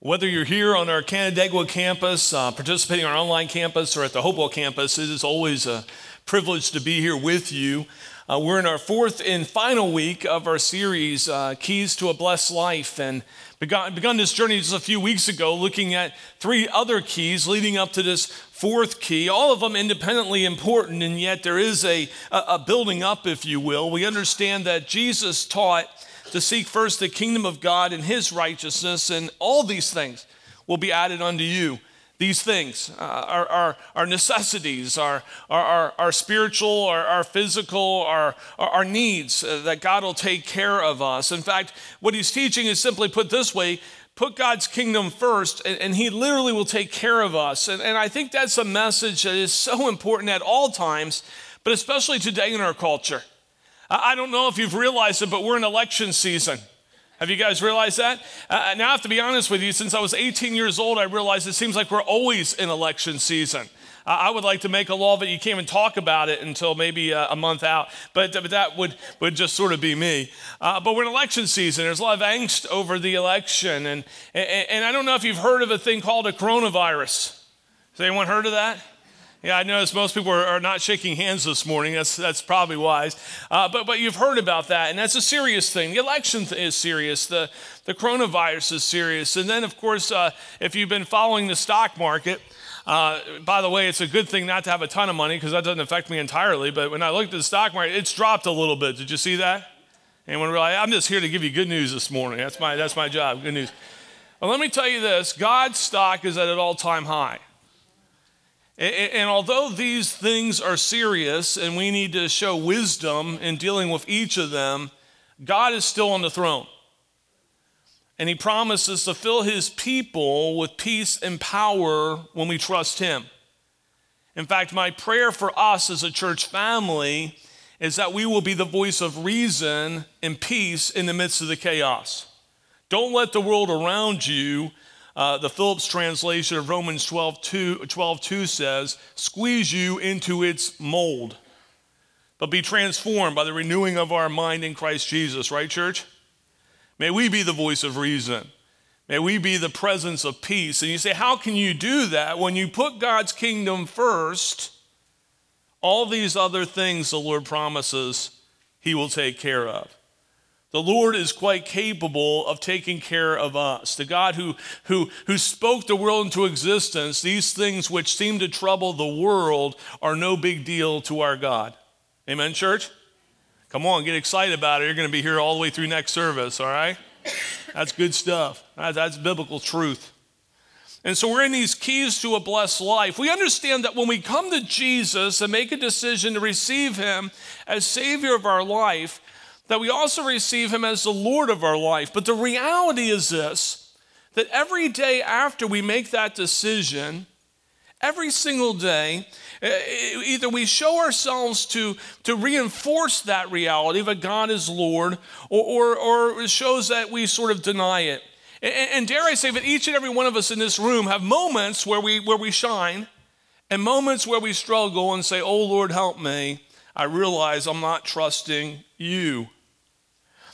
Whether you're here on our Canandaigua campus, uh, participating on our online campus, or at the Hopewell campus, it is always a privilege to be here with you. Uh, we're in our fourth and final week of our series, uh, Keys to a Blessed Life, and begun, begun this journey just a few weeks ago, looking at three other keys leading up to this fourth key, all of them independently important, and yet there is a, a building up, if you will. We understand that Jesus taught to seek first the kingdom of God and his righteousness, and all these things will be added unto you. These things, uh, our, our, our, necessities, our, our, our, spiritual, our, our physical, our, our, needs, uh, that God will take care of us. In fact, what he's teaching is simply put this way put God's kingdom first, and, and he literally will take care of us. And, and I think that's a message that is so important at all times, but especially today in our culture. I don't know if you've realized it, but we're in election season. Have you guys realized that? Uh, now, I have to be honest with you, since I was 18 years old, I realized it seems like we're always in election season. Uh, I would like to make a law that you can't even talk about it until maybe a, uh, a month out, but, but, that would, would just sort of be me. Uh, but we're in election season. There's a lot of angst over the election. And, and, and I don't know if you've heard of a thing called a coronavirus. Has anyone heard of that? Yeah, I notice most people are, are, not shaking hands this morning. That's, that's probably wise. Uh, but, but you've heard about that, and that's a serious thing. The election is serious, the, the coronavirus is serious. And then, of course, uh, if you've been following the stock market, uh, by the way, it's a good thing not to have a ton of money because that doesn't affect me entirely. But when I looked at the stock market, it's dropped a little bit. Did you see that? Anyone realize? I'm just here to give you good news this morning. That's my, that's my job, good news. Well, let me tell you this God's stock is at an all time high. And although these things are serious and we need to show wisdom in dealing with each of them, God is still on the throne. And He promises to fill His people with peace and power when we trust Him. In fact, my prayer for us as a church family is that we will be the voice of reason and peace in the midst of the chaos. Don't let the world around you uh, the Phillips translation of Romans 12 2, 12 2 says, squeeze you into its mold, but be transformed by the renewing of our mind in Christ Jesus, right, church? May we be the voice of reason. May we be the presence of peace. And you say, how can you do that? When you put God's kingdom first, all these other things the Lord promises He will take care of. The Lord is quite capable of taking care of us. The God who, who, who spoke the world into existence, these things which seem to trouble the world are no big deal to our God. Amen, church? Come on, get excited about it. You're going to be here all the way through next service, all right? That's good stuff. That's biblical truth. And so we're in these keys to a blessed life. We understand that when we come to Jesus and make a decision to receive Him as Savior of our life, that we also receive him as the Lord of our life. But the reality is this that every day after we make that decision, every single day, eh, either we show ourselves to, to reinforce that reality that God is Lord, or, or, or it shows that we sort of deny it. And, and dare I say that each and every one of us in this room have moments where we, where we shine and moments where we struggle and say, Oh Lord, help me. I realize I'm not trusting you.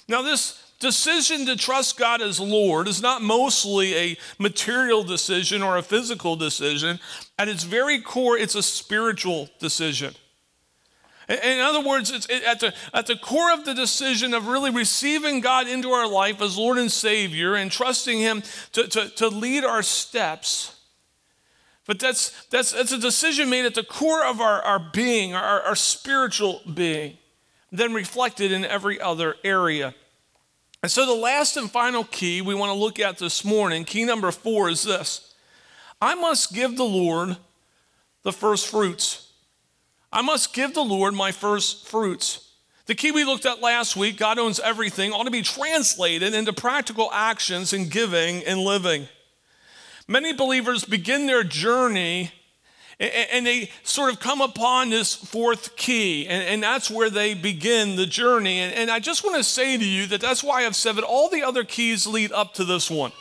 Now, this decision to trust God as Lord is not mostly a material decision or a physical decision. At its very core, it's a spiritual decision. In other words, it's at the, at the core of the decision of really receiving God into our life as Lord and Savior and trusting Him to, to, to lead our steps. But that's, that's, that's a decision made at the core of our, our being, our, our spiritual being then reflected in every other area. And so, the last and final key we want to look at this morning, key number four, is this I must give the Lord the first fruits. I must give the Lord my first fruits. The key we looked at last week, God owns everything, ought to be translated into practical actions in giving and living. Many believers begin their journey and they sort of come upon this fourth key, and, that's where they begin the journey. And, I just want to say to you that that's why I've said that all the other keys lead up to this one.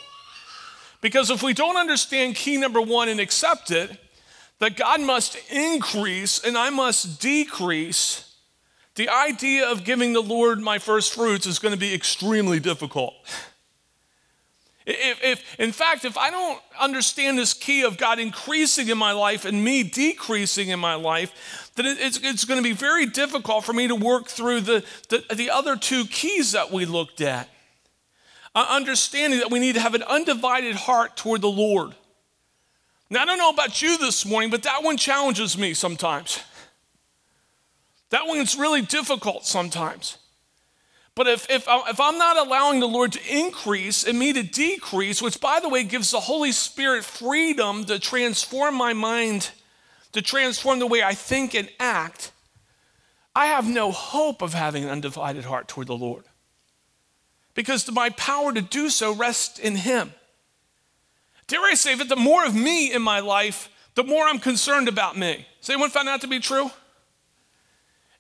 Because if we don't understand key number one and accept it, that God must increase and I must decrease, the idea of giving the Lord my first fruits is going to be extremely difficult. If, if, in fact, if I don't understand this key of God increasing in my life and me decreasing in my life, then it's, it's going to be very difficult for me to work through the, the, the other two keys that we looked at. Uh, understanding that we need to have an undivided heart toward the Lord. Now, I don't know about you this morning, but that one challenges me sometimes. That one's really difficult sometimes. But if, if, if I'm not allowing the Lord to increase and me to decrease, which by the way gives the Holy Spirit freedom to transform my mind, to transform the way I think and act, I have no hope of having an undivided heart toward the Lord. Because my power to do so rests in Him. Dare I say that the more of me in my life, the more I'm concerned about me. Has anyone found that to be true?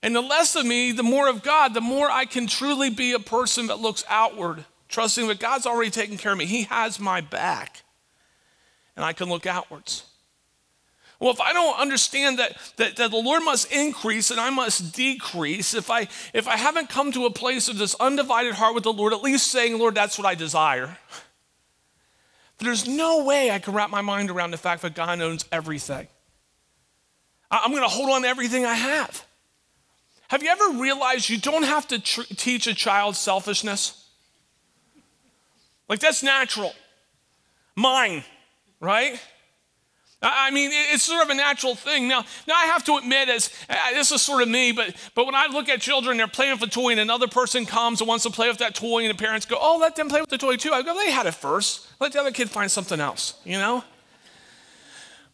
And the less of me, the more of God, the more I can truly be a person that looks outward, trusting that God's already taken care of me. He has my back, and I can look outwards. Well, if I don't understand that, that, that the Lord must increase and I must decrease, if I, if I haven't come to a place of this undivided heart with the Lord, at least saying, Lord, that's what I desire, there's no way I can wrap my mind around the fact that God owns everything. I'm going to hold on to everything I have. Have you ever realized you don't have to tr- teach a child selfishness? Like, that's natural. Mine, right? I mean, it's sort of a natural thing. Now, now I have to admit, as uh, this is sort of me, but but when I look at children, they're playing with a toy, and another person comes and wants to play with that toy, and the parents go, "Oh, let them play with the toy too." I go, "They had it first. Let the other kid find something else," you know.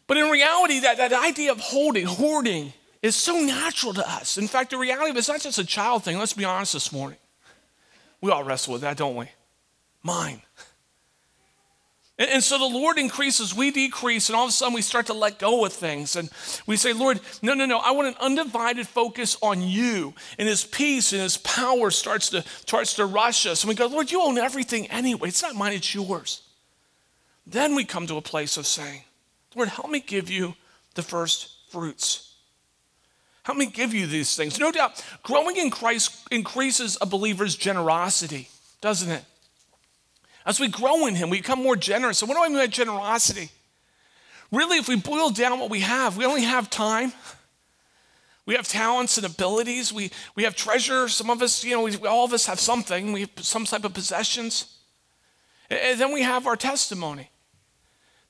But in reality, that, that idea of holding, hoarding, is so natural to us. In fact, the reality of it's not just a child thing. Let's be honest this morning. We all wrestle with that, don't we? Mine. And, and so the Lord increases, we decrease, and all of a sudden we start to let go of things. And we say, Lord, no, no, no, I want an undivided focus on you. And his peace and his power starts to, starts to rush us. And we go, Lord, you own everything anyway. It's not mine, it's yours. Then we come to a place of saying, Lord, help me give you the first fruits. Help me give you these things. No doubt, growing in Christ increases a believer's generosity, doesn't it? As we grow in Him, we become more generous. So, what do I mean by generosity? Really, if we boil down what we have, we only have time. We have talents and abilities. We, we have treasure. Some of us, you know, we, all of us have something. We have some type of possessions. And then we have our testimony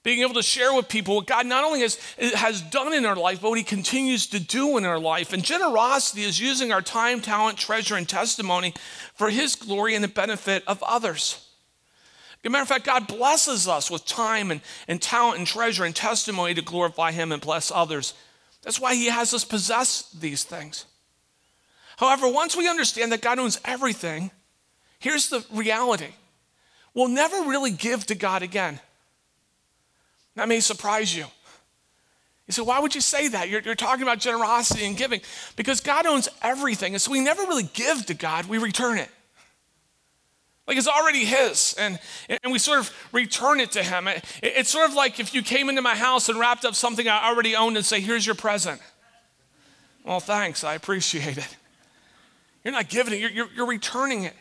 being able to share with people what God not only has, has done in our life, but what He continues to do in our life. And generosity is using our time, talent, treasure, and testimony for His glory and the benefit of others. As a matter of fact, God blesses us with time and, and talent and treasure and testimony to glorify Him and bless others. That's why He has us possess these things. However, once we understand that God owns everything, here's the reality we'll never really give to God again. That may surprise you. You say, why would you say that? You're, you're, talking about generosity and giving. Because God owns everything. And so we never really give to God, we return it. Like it's already His. And, and we sort of return it to Him. It, it's sort of like if you came into my house and wrapped up something I already owned and say, here's your present. Well, thanks. I appreciate it. You're not giving it, you're, you're, you're returning it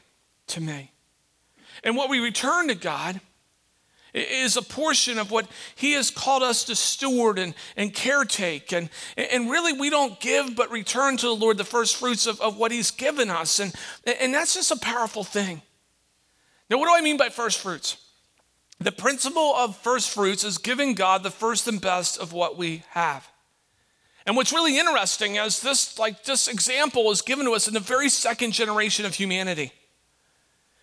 to me. And what we return to God is a portion of what he has called us to steward and, and caretake. And, and really, we don't give but return to the Lord the first fruits of, of what he's given us. And, and that's just a powerful thing. Now, what do I mean by first fruits? The principle of first fruits is giving God the first and best of what we have. And what's really interesting is this, like this example is given to us in the very second generation of humanity.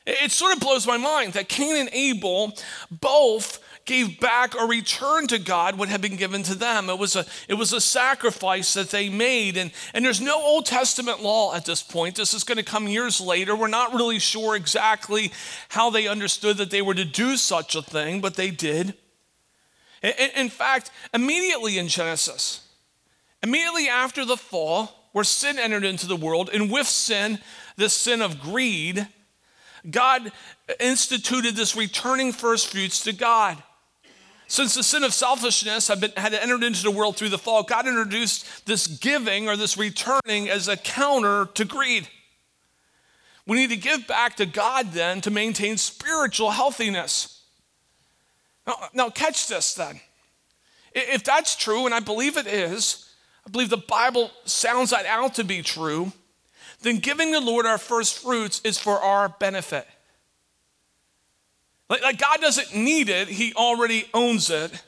It sort of blows my mind that Cain and Abel both gave back or returned to God what had been given to them. It was a, it was a sacrifice that they made. And, and there's no Old Testament law at this point. This is going to come years later. We're not really sure exactly how they understood that they were to do such a thing, but they did. In, in fact, immediately in Genesis, immediately after the fall, where sin entered into the world, and with sin, the sin of greed, God instituted this returning first fruits to God. Since the sin of selfishness had, been, had entered into the world through the fall, God introduced this giving or this returning as a counter to greed. We need to give back to God then to maintain spiritual healthiness. Now, now catch this then. If that's true, and I believe it is, I believe the Bible sounds that out to be true, then giving the Lord our first fruits is for our benefit. Like, like God doesn't need it, He already owns it.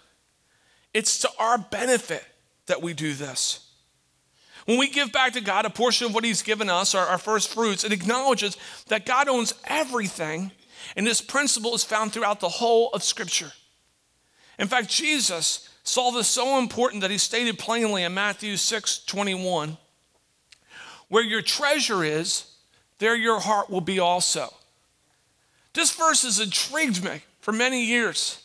It's to our benefit that we do this. When we give back to God a portion of what He's given us, our, our first fruits, it acknowledges that God owns everything, and this principle is found throughout the whole of Scripture. In fact, Jesus saw this so important that He stated plainly in Matthew 6 21, where your treasure is, there your heart will be also. This verse has intrigued me for many years.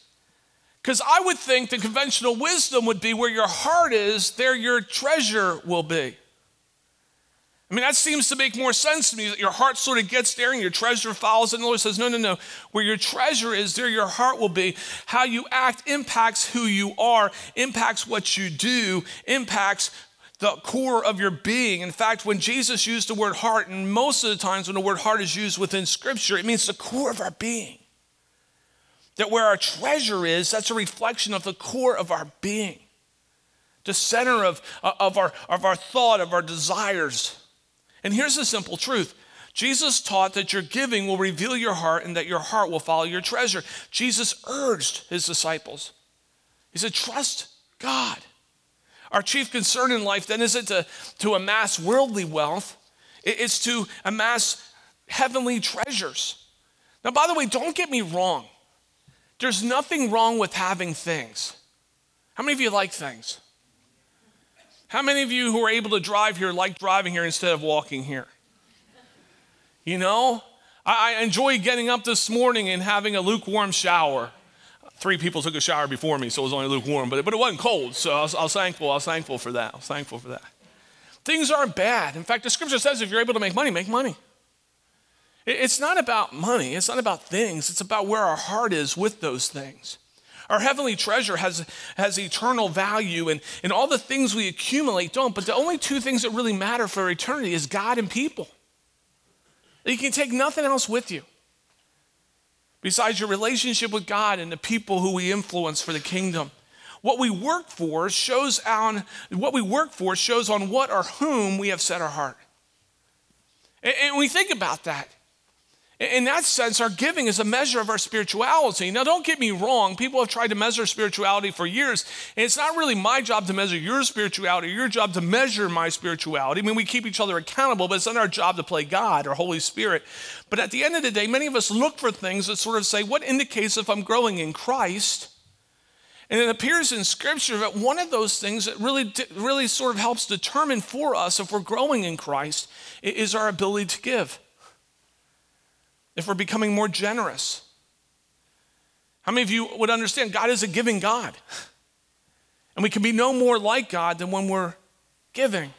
Because I would think the conventional wisdom would be where your heart is, there your treasure will be. I mean, that seems to make more sense to me that your heart sort of gets there and your treasure follows. And the Lord says, no, no, no. Where your treasure is, there your heart will be. How you act impacts who you are, impacts what you do, impacts the core of your being. In fact, when Jesus used the word heart, and most of the times when the word heart is used within Scripture, it means the core of our being. That where our treasure is, that's a reflection of the core of our being, the center of, uh, of, our, of our thought, of our desires. And here's the simple truth Jesus taught that your giving will reveal your heart and that your heart will follow your treasure. Jesus urged his disciples. He said, Trust God. Our chief concern in life then isn't to, to amass worldly wealth, it's to amass heavenly treasures. Now, by the way, don't get me wrong. There's nothing wrong with having things. How many of you like things? How many of you who are able to drive here like driving here instead of walking here? You know, I, enjoy getting up this morning and having a lukewarm shower. Three people took a shower before me, so it was only lukewarm, but, but it wasn't cold, so I was, I was thankful. I was thankful for that. I was thankful for that. Things aren't bad. In fact, the scripture says if you're able to make money, make money. It's not about money, it's not about things, it's about where our heart is with those things. Our heavenly treasure has, has eternal value, and, and all the things we accumulate don't. But the only two things that really matter for eternity is God and people. You can take nothing else with you besides your relationship with God and the people who we influence for the kingdom. What we work for shows on what we work for shows on what or whom we have set our heart. And, and we think about that. In that sense, our giving is a measure of our spirituality. Now, don't get me wrong, people have tried to measure spirituality for years, and it's not really my job to measure your spirituality, your job to measure my spirituality. I mean, we keep each other accountable, but it's not our job to play God or Holy Spirit. But at the end of the day, many of us look for things that sort of say, what indicates if I'm growing in Christ? And it appears in Scripture that one of those things that really, really sort of helps determine for us if we're growing in Christ is our ability to give if we're becoming more generous. How many of you would understand God is a giving God? And we can be no more like God than when we're giving.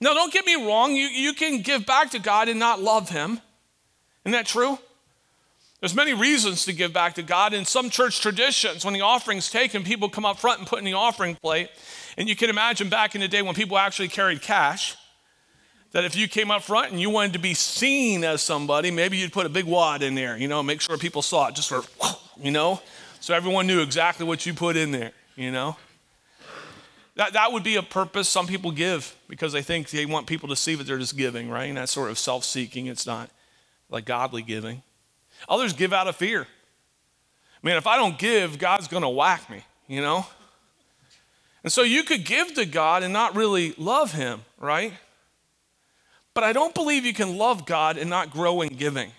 Now, don't get me wrong, you, you can give back to God and not love Him. Isn't that true? There's many reasons to give back to God. In some church traditions, when the offering's taken, people come up front and put in the offering plate. And you can imagine back in the day when people actually carried cash that if you came up front and you wanted to be seen as somebody, maybe you'd put a big wad in there, you know, make sure people saw it just for, you know, so everyone knew exactly what you put in there, you know. That, that would be a purpose some people give because they think they want people to see that they're just giving, right? And that's sort of self seeking. It's not like godly giving. Others give out of fear. Man, if I don't give, God's going to whack me, you know? And so you could give to God and not really love Him, right? But I don't believe you can love God and not grow in giving.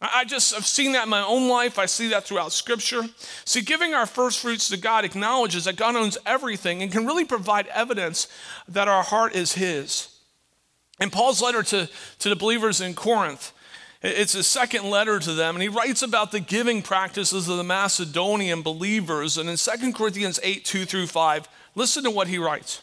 I just, I've seen that in my own life. I see that throughout Scripture. See, giving our first fruits to God acknowledges that God owns everything and can really provide evidence that our heart is His. In Paul's letter to, to the believers in Corinth, it's a second letter to them, and he writes about the giving practices of the Macedonian believers. And in 2 Corinthians 8 2 through 5, listen to what he writes.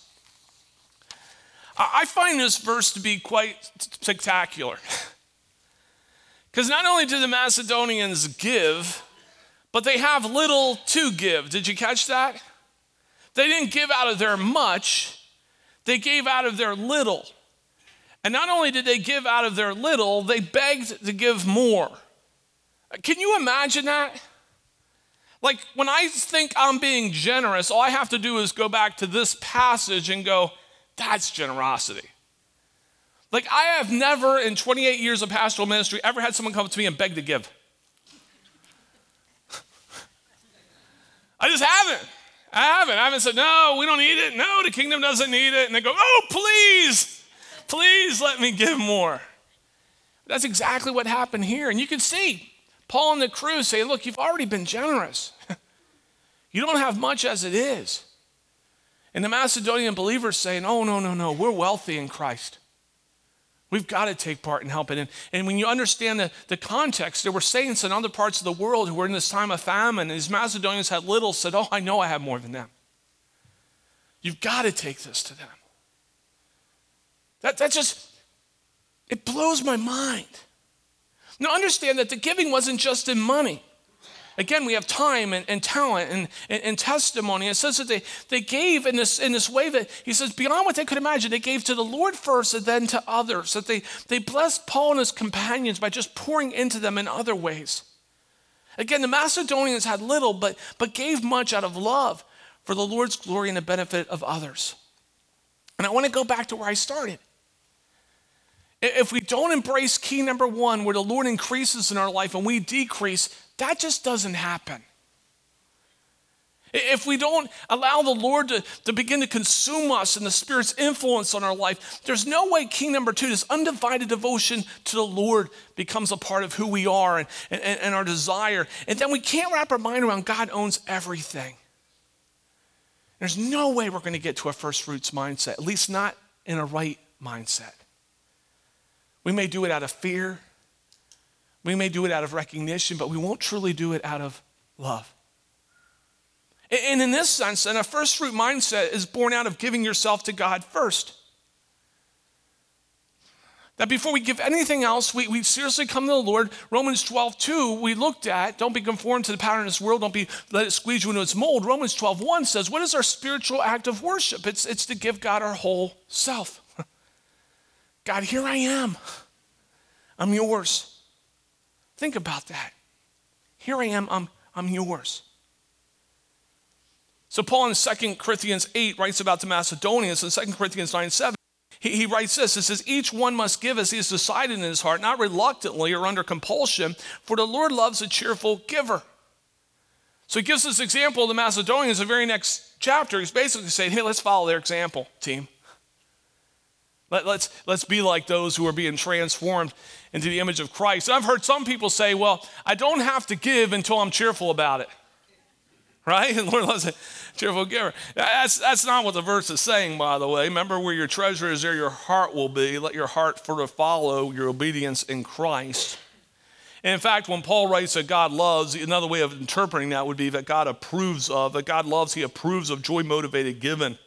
I find this verse to be quite spectacular. Because not only did the Macedonians give, but they have little to give. Did you catch that? They didn't give out of their much, they gave out of their little. And not only did they give out of their little, they begged to give more. Can you imagine that? Like when I think I'm being generous, all I have to do is go back to this passage and go, that's generosity. Like I have never in 28 years of pastoral ministry ever had someone come up to me and beg to give. I just haven't. I haven't. I haven't said, no, we don't need it. No, the kingdom doesn't need it. And they go, oh, please, please let me give more. That's exactly what happened here. And you can see Paul and the crew say, look, you've already been generous. you don't have much as it is. And the Macedonian believers saying, oh, no, no, no, we're wealthy in Christ. We've got to take part in helping. And, and when you understand the, the context, there were saints in other parts of the world who were in this time of famine, and these Macedonians had little, said, Oh, I know I have more than them. You've got to take this to them. That, that just, it blows my mind. Now, understand that the giving wasn't just in money. Again, we have time and, and talent and, and, and, testimony. It says that they, they gave in this, in this way that he says, beyond what they could imagine, they gave to the Lord first and then to others. That they, they blessed Paul and his companions by just pouring into them in other ways. Again, the Macedonians had little, but, but gave much out of love for the Lord's glory and the benefit of others. And I want to go back to where I started. If we don't embrace key number one, where the Lord increases in our life and we decrease, that just doesn't happen. If we don't allow the Lord to, to begin to consume us and the Spirit's influence on our life, there's no way key number two, this undivided devotion to the Lord, becomes a part of who we are and, and, and our desire. And then we can't wrap our mind around God owns everything. There's no way we're going to get to a first fruits mindset, at least not in a right mindset. We may do it out of fear, we may do it out of recognition, but we won't truly do it out of love. And in this sense, then, a first fruit mindset is born out of giving yourself to God first. That before we give anything else, we, we seriously come to the Lord. Romans 12, 2, we looked at, don't be conformed to the pattern of this world, don't be let it squeeze you into its mold. Romans 12, 1 says, What is our spiritual act of worship? It's, it's to give God our whole self. God, here I am. I'm yours. Think about that. Here I am, I'm, I'm yours. So Paul in 2 Corinthians 8 writes about the Macedonians in 2 Corinthians 9 7. He, he writes this It says, Each one must give as he has decided in his heart, not reluctantly or under compulsion, for the Lord loves a cheerful giver. So he gives this example of the Macedonians the very next chapter. He's basically saying, Hey, let's follow their example, team. Let, us let's, let's be like those who are being transformed into the image of Christ. And I've heard some people say, well, I don't have to give until I'm cheerful about it. Right? And Lord loves a cheerful giver. That's, that's not what the verse is saying, by the way. Remember, where your treasure is, there your heart will be. Let your heart of follow your obedience in Christ. And in fact, when Paul writes that God loves, another way of interpreting that would be that God approves of, that God loves, he approves of joy motivated giving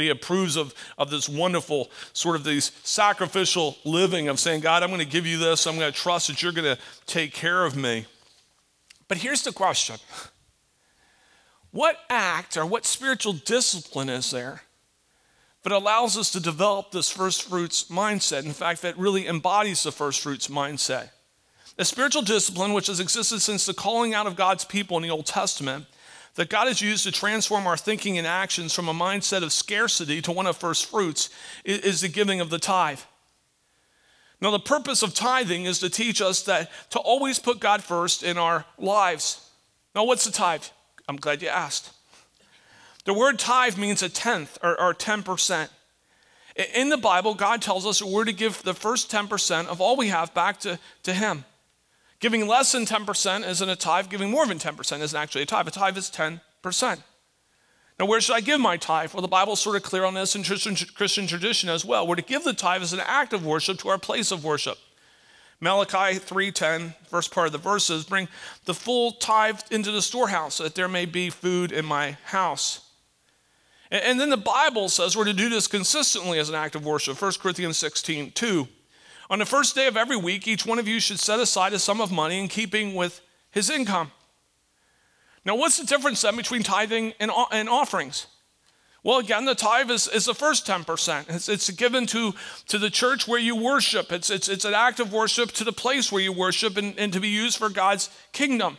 he approves of, of this wonderful sort of these sacrificial living of saying, God, I'm going to give you this. I'm going to trust that you're going to take care of me. But here's the question What act or what spiritual discipline is there that allows us to develop this first fruits mindset? In fact, that really embodies the first fruits mindset. A spiritual discipline, which has existed since the calling out of God's people in the Old Testament, that God has used to transform our thinking and actions from a mindset of scarcity to one of first fruits is the giving of the tithe. Now, the purpose of tithing is to teach us that to always put God first in our lives. Now, what's the tithe? I'm glad you asked. The word tithe means a tenth or, or 10%. In the Bible, God tells us we're to give the first 10% of all we have back to, to Him. Giving less than 10% isn't a tithe. Giving more than 10% isn't actually a tithe. A tithe is 10%. Now, where should I give my tithe? Well, the Bible's sort of clear on this in Christian, tradition as well. We're to give the tithe as an act of worship to our place of worship. Malachi 3:10, first part of the verse verses, bring the full tithe into the storehouse so that there may be food in my house. And then the Bible says we're to do this consistently as an act of worship. 1 Corinthians 16, 2. On the first day of every week, each one of you should set aside a sum of money in keeping with his income. Now, what's the difference then between tithing and, and offerings? Well, again, the tithe is, is the first 10%. It's, it's given to, to the church where you worship. It's, it's, it's an act of worship to the place where you worship and, and to be used for God's kingdom.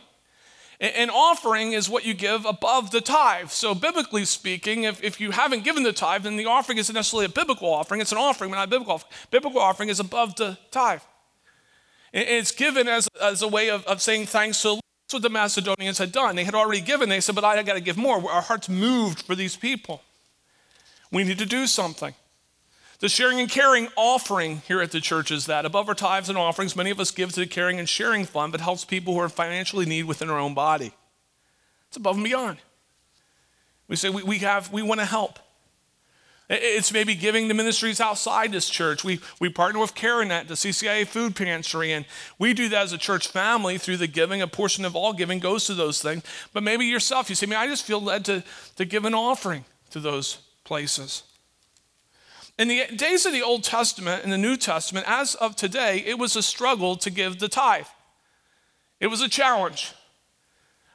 An offering is what you give above the tithe. So, biblically speaking, if, if you haven't given the tithe, then the offering isn't necessarily a biblical offering. It's an offering, but not a biblical offering. Biblical offering is above the tithe. It's given as, as a way of, of saying thanks to the Lord. That's what the Macedonians had done. They had already given. They said, But I got to give more. Our hearts moved for these people. We need to do something. The sharing and caring offering here at the church is that. Above our tithes and offerings, many of us give to the caring and sharing fund that helps people who are financially need within our own body. It's above and beyond. We say we, we have we want to help. It's maybe giving to ministries outside this church. We, we partner with CareNet, the CCIA food pantry, and we do that as a church family through the giving. A portion of all giving goes to those things. But maybe yourself, you say, man, I just feel led to, to give an offering to those places. In the days of the Old Testament and the New Testament, as of today, it was a struggle to give the tithe. It was a challenge.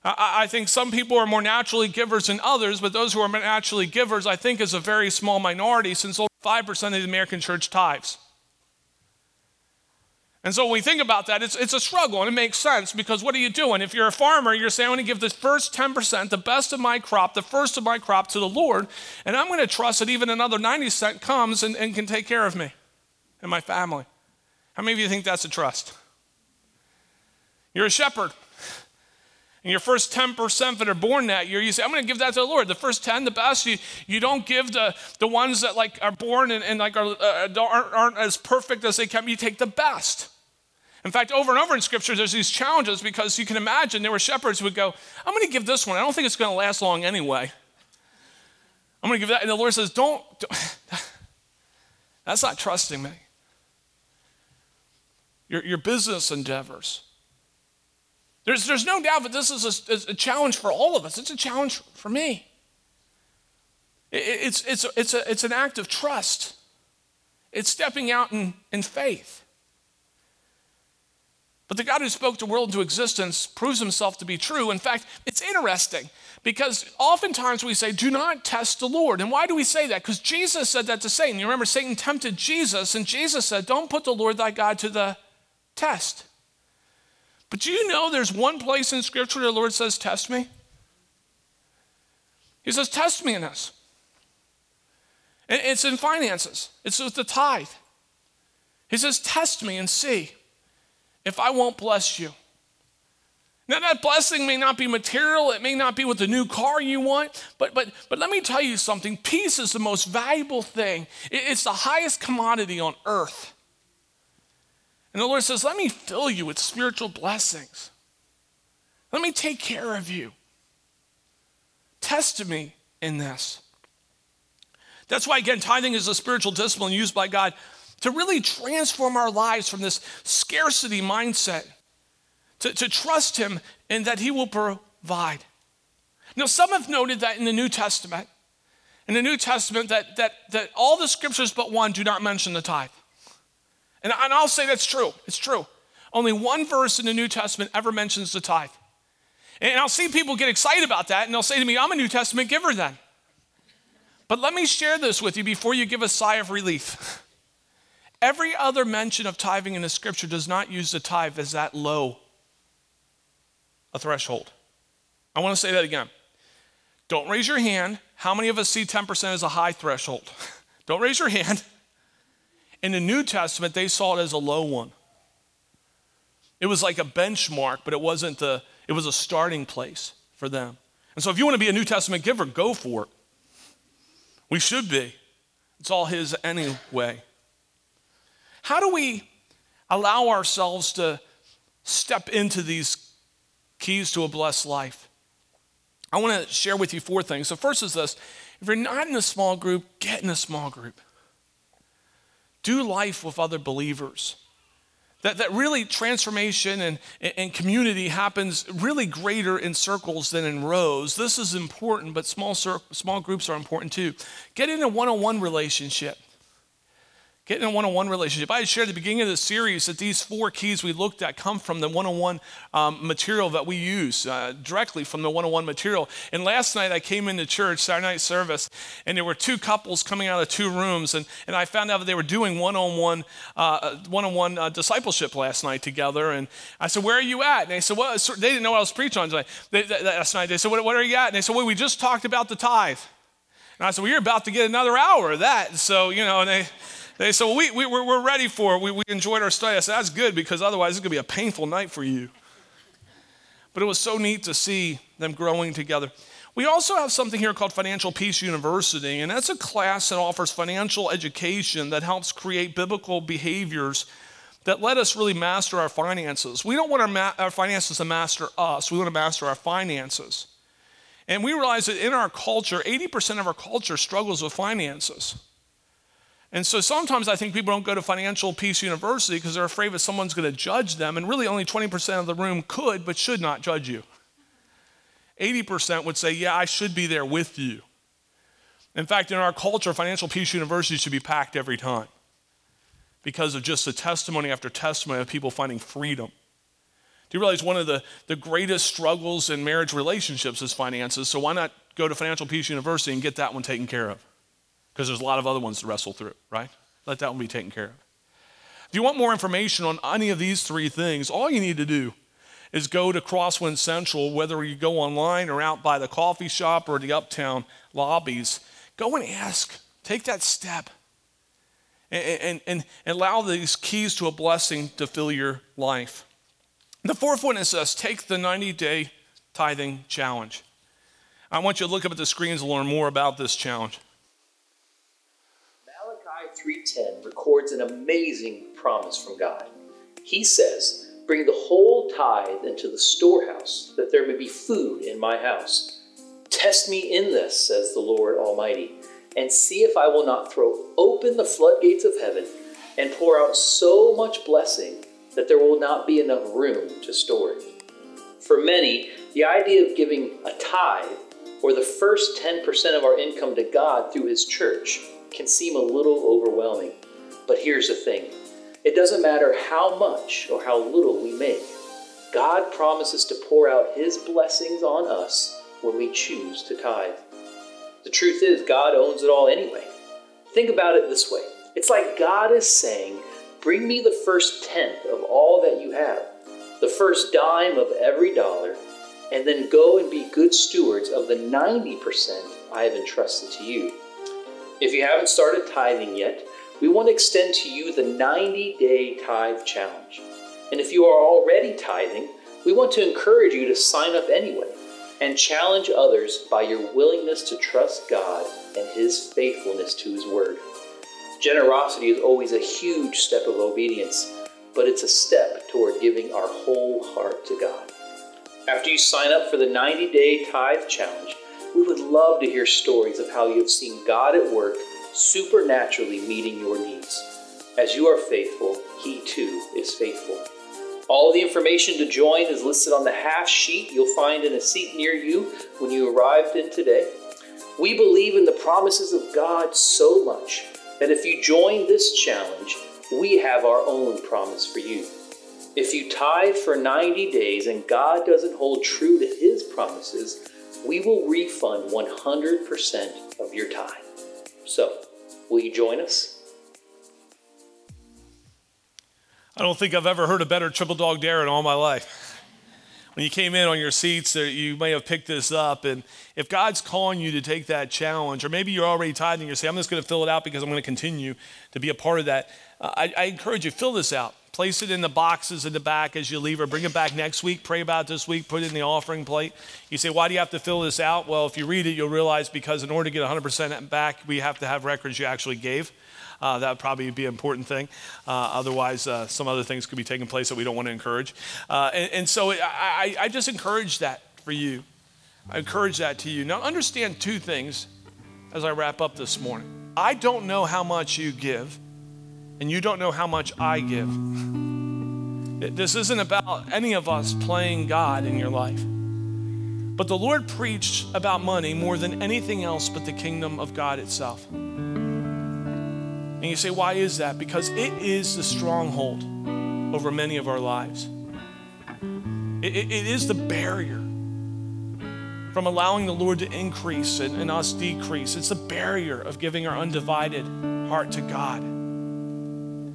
I, think some people are more naturally givers than others, but those who are naturally givers, I think, is a very small minority since only 5% of the American church tithes. And so when we think about that, it's, it's a struggle and it makes sense because what are you doing? If you're a farmer, you're saying, I'm going to give the first 10%, the best of my crop, the first of my crop to the Lord, and I'm going to trust that even another 90 cent comes and, and can take care of me and my family. How many of you think that's a trust? You're a shepherd. And your first 10% that are born that year, you say, I'm going to give that to the Lord. The first 10, the best. You, you don't give the, the ones that like are born and, and like are, uh, aren't, aren't as perfect as they can. You take the best. In fact, over and over in Scripture, there's these challenges because you can imagine there were shepherds who would go, I'm going to give this one. I don't think it's going to last long anyway. I'm going to give that. And the Lord says, Don't. don't. That's not trusting me. Your, your business endeavors. There's, there's no doubt that this is a, a challenge for all of us. It's a challenge for me. It, it's, it's, it's, a, it's an act of trust, it's stepping out in, in faith. But the God who spoke the world into existence proves himself to be true. In fact, it's interesting because oftentimes we say, do not test the Lord. And why do we say that? Because Jesus said that to Satan. You remember, Satan tempted Jesus, and Jesus said, don't put the Lord thy God to the test. But do you know there's one place in Scripture where the Lord says, test me? He says, test me in this. It's in finances, it's with the tithe. He says, test me and see if I won't bless you. Now, that blessing may not be material, it may not be with the new car you want, but, but, but let me tell you something peace is the most valuable thing, it's the highest commodity on earth. And the Lord says, Let me fill you with spiritual blessings, let me take care of you. Test me in this. That's why, again, tithing is a spiritual discipline used by God to really transform our lives from this scarcity mindset to, to trust Him and that He will provide. Now, some have noted that in the New Testament, in the New Testament, that, that, that all the scriptures but one do not mention the tithe. And, and I'll say that's true. It's true. Only one verse in the New Testament ever mentions the tithe. And I'll see people get excited about that, and they'll say to me, I'm a New Testament giver then. But let me share this with you before you give a sigh of relief. Every other mention of tithing in the scripture does not use the tithe as that low a threshold. I want to say that again. Don't raise your hand. How many of us see 10% as a high threshold? Don't raise your hand. In the New Testament, they saw it as a low one. It was like a benchmark, but it wasn't the, it was a starting place for them. And so if you want to be a New Testament giver, go for it. We should be. It's all his anyway. How do we allow ourselves to step into these keys to a blessed life? I want to share with you four things. So, first is this if you're not in a small group, get in a small group. Do life with other believers. That, that really transformation and, and community happens really greater in circles than in rows. This is important, but small, small groups are important too. Get in a one on one relationship. Getting a one on one relationship. I had shared at the beginning of the series that these four keys we looked at come from the one on one material that we use, uh, directly from the one on one material. And last night I came into church, Saturday night service, and there were two couples coming out of two rooms. And, and I found out that they were doing one on uh, uh, one one on uh, one discipleship last night together. And I said, Where are you at? And they said, Well, they didn't know what I was preaching on tonight. They, last night. They said, what, what are you at? And they said, Well, we just talked about the tithe. And I said, Well, you're about to get another hour of that. So, you know, and they, they said, well, we, we, we're ready for it. We, we enjoyed our study. I said, that's good because otherwise it's going to be a painful night for you. But it was so neat to see them growing together. We also have something here called Financial Peace University, and that's a class that offers financial education that helps create biblical behaviors that let us really master our finances. We don't want our, ma- our finances to master us, we want to master our finances. And we realize that in our culture, 80% of our culture struggles with finances. And so sometimes I think people don't go to Financial Peace University because they're afraid that someone's going to judge them. And really, only 20% of the room could but should not judge you. 80% would say, Yeah, I should be there with you. In fact, in our culture, Financial Peace University should be packed every time because of just the testimony after testimony of people finding freedom. Do you realize one of the, the greatest struggles in marriage relationships is finances? So why not go to Financial Peace University and get that one taken care of? Because there's a lot of other ones to wrestle through, right? Let that one be taken care of. If you want more information on any of these three things, all you need to do is go to Crosswind Central, whether you go online or out by the coffee shop or the uptown lobbies. Go and ask. Take that step. And, and, and, allow these keys to a blessing to fill your life. The fourth one is this take the 90 day tithing challenge. I want you to look up at the screens and learn more about this challenge. 3:10 records an amazing promise from God. He says, "Bring the whole tithe into the storehouse, that there may be food in my house. Test me in this," says the Lord Almighty, "and see if I will not throw open the floodgates of heaven and pour out so much blessing that there will not be enough room to store it." For many, the idea of giving a tithe or the first 10% of our income to God through His church can seem a little overwhelming. But here's the thing it doesn't matter how much or how little we make, God promises to pour out His blessings on us when we choose to tithe. The truth is, God owns it all anyway. Think about it this way it's like God is saying, Bring me the first tenth of all that you have, the first dime of every dollar, and then go and be good stewards of the 90% I have entrusted to you. If you haven't started tithing yet, we want to extend to you the 90 day tithe challenge. And if you are already tithing, we want to encourage you to sign up anyway and challenge others by your willingness to trust God and His faithfulness to His Word. Generosity is always a huge step of obedience, but it's a step toward giving our whole heart to God. After you sign up for the 90 day tithe challenge, we would love to hear stories of how you have seen God at work supernaturally meeting your needs. As you are faithful, He too is faithful. All the information to join is listed on the half sheet you'll find in a seat near you when you arrived in today. We believe in the promises of God so much that if you join this challenge, we have our own promise for you. If you tithe for 90 days and God doesn't hold true to His promises, we will refund 100% of your time. So, will you join us? I don't think I've ever heard a better triple dog dare in all my life. When you came in on your seats, you may have picked this up. And if God's calling you to take that challenge, or maybe you're already tithing, you say, I'm just going to fill it out because I'm going to continue to be a part of that, uh, I, I encourage you, fill this out. Place it in the boxes in the back as you leave, or bring it back next week. Pray about this week. Put it in the offering plate. You say, Why do you have to fill this out? Well, if you read it, you'll realize because in order to get 100% back, we have to have records you actually gave. Uh, that would probably be an important thing. Uh, otherwise, uh, some other things could be taking place that we don't want to encourage. Uh, and, and, so I, I, I just encourage that for you. I encourage that to you. Now, understand two things as I wrap up this morning. I don't know how much you give and you don't know how much I give. This isn't about any of us playing God in your life. But the Lord preached about money more than anything else but the kingdom of God itself. And you say, why is that? Because it is the stronghold over many of our lives. it, it, it is the barrier from allowing the Lord to increase and, and us decrease. It's the barrier of giving our undivided heart to God.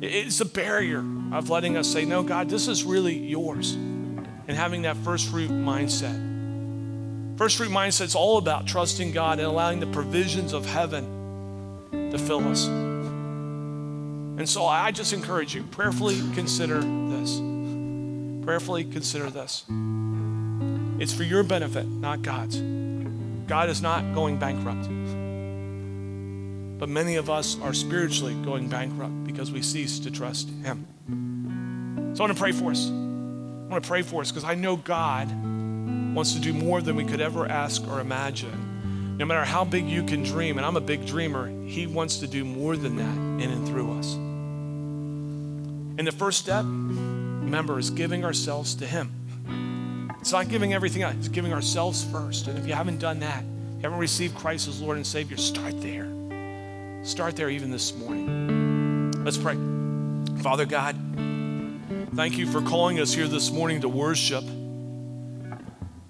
It's the barrier of letting us say, No, God, this is really yours. And having that first fruit mindset. First fruit mindset is all about trusting God and allowing the provisions of heaven to fill us. And so I just encourage you, prayerfully consider this. Prayerfully consider this. It's for your benefit, not God's. God is not going bankrupt. But many of us are spiritually going bankrupt because we cease to trust Him. So I want to pray for us. I want to pray for us because I know God wants to do more than we could ever ask or imagine. No matter how big you can dream, and I'm a big dreamer, He wants to do more than that in and through us. And the first step, remember, is giving ourselves to Him. It's not giving everything up, it's giving ourselves first. And if you haven't done that, you haven't received Christ as Lord and Savior, start there. Start there even this morning. Let's pray. Father God, thank you for calling us here this morning to worship.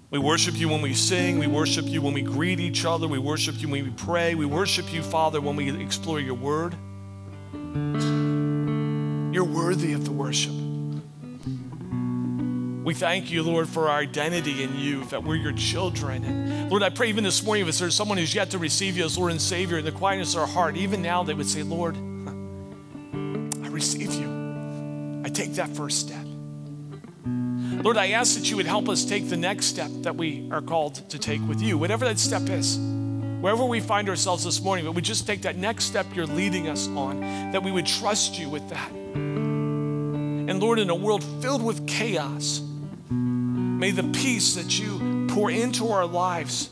We worship you when we sing. We worship you when we greet each other. We worship you when we pray. We worship you, Father, when we explore your word. You're worthy of the worship. We thank you, Lord, for our identity in you, that we're your children. And Lord, I pray even this morning, if there's someone who's yet to receive you as Lord and Savior in the quietness of our heart, even now they would say, Lord, I receive you. I take that first step. Lord, I ask that you would help us take the next step that we are called to take with you, whatever that step is. Wherever we find ourselves this morning, but we just take that next step you're leading us on, that we would trust you with that. And Lord, in a world filled with chaos, May the peace that you pour into our lives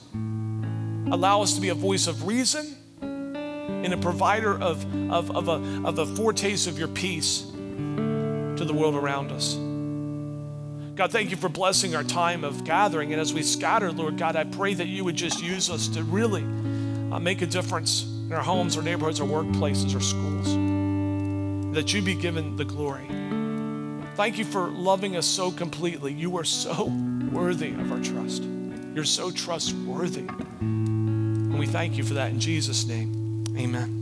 allow us to be a voice of reason and a provider of, of, of, a, of a foretaste of your peace to the world around us. God, thank you for blessing our time of gathering. And as we scatter, Lord God, I pray that you would just use us to really uh, make a difference in our homes, our neighborhoods, our workplaces, our schools. That you be given the glory. Thank you for loving us so completely. You are so worthy of our trust. You're so trustworthy. And we thank you for that in Jesus' name. Amen.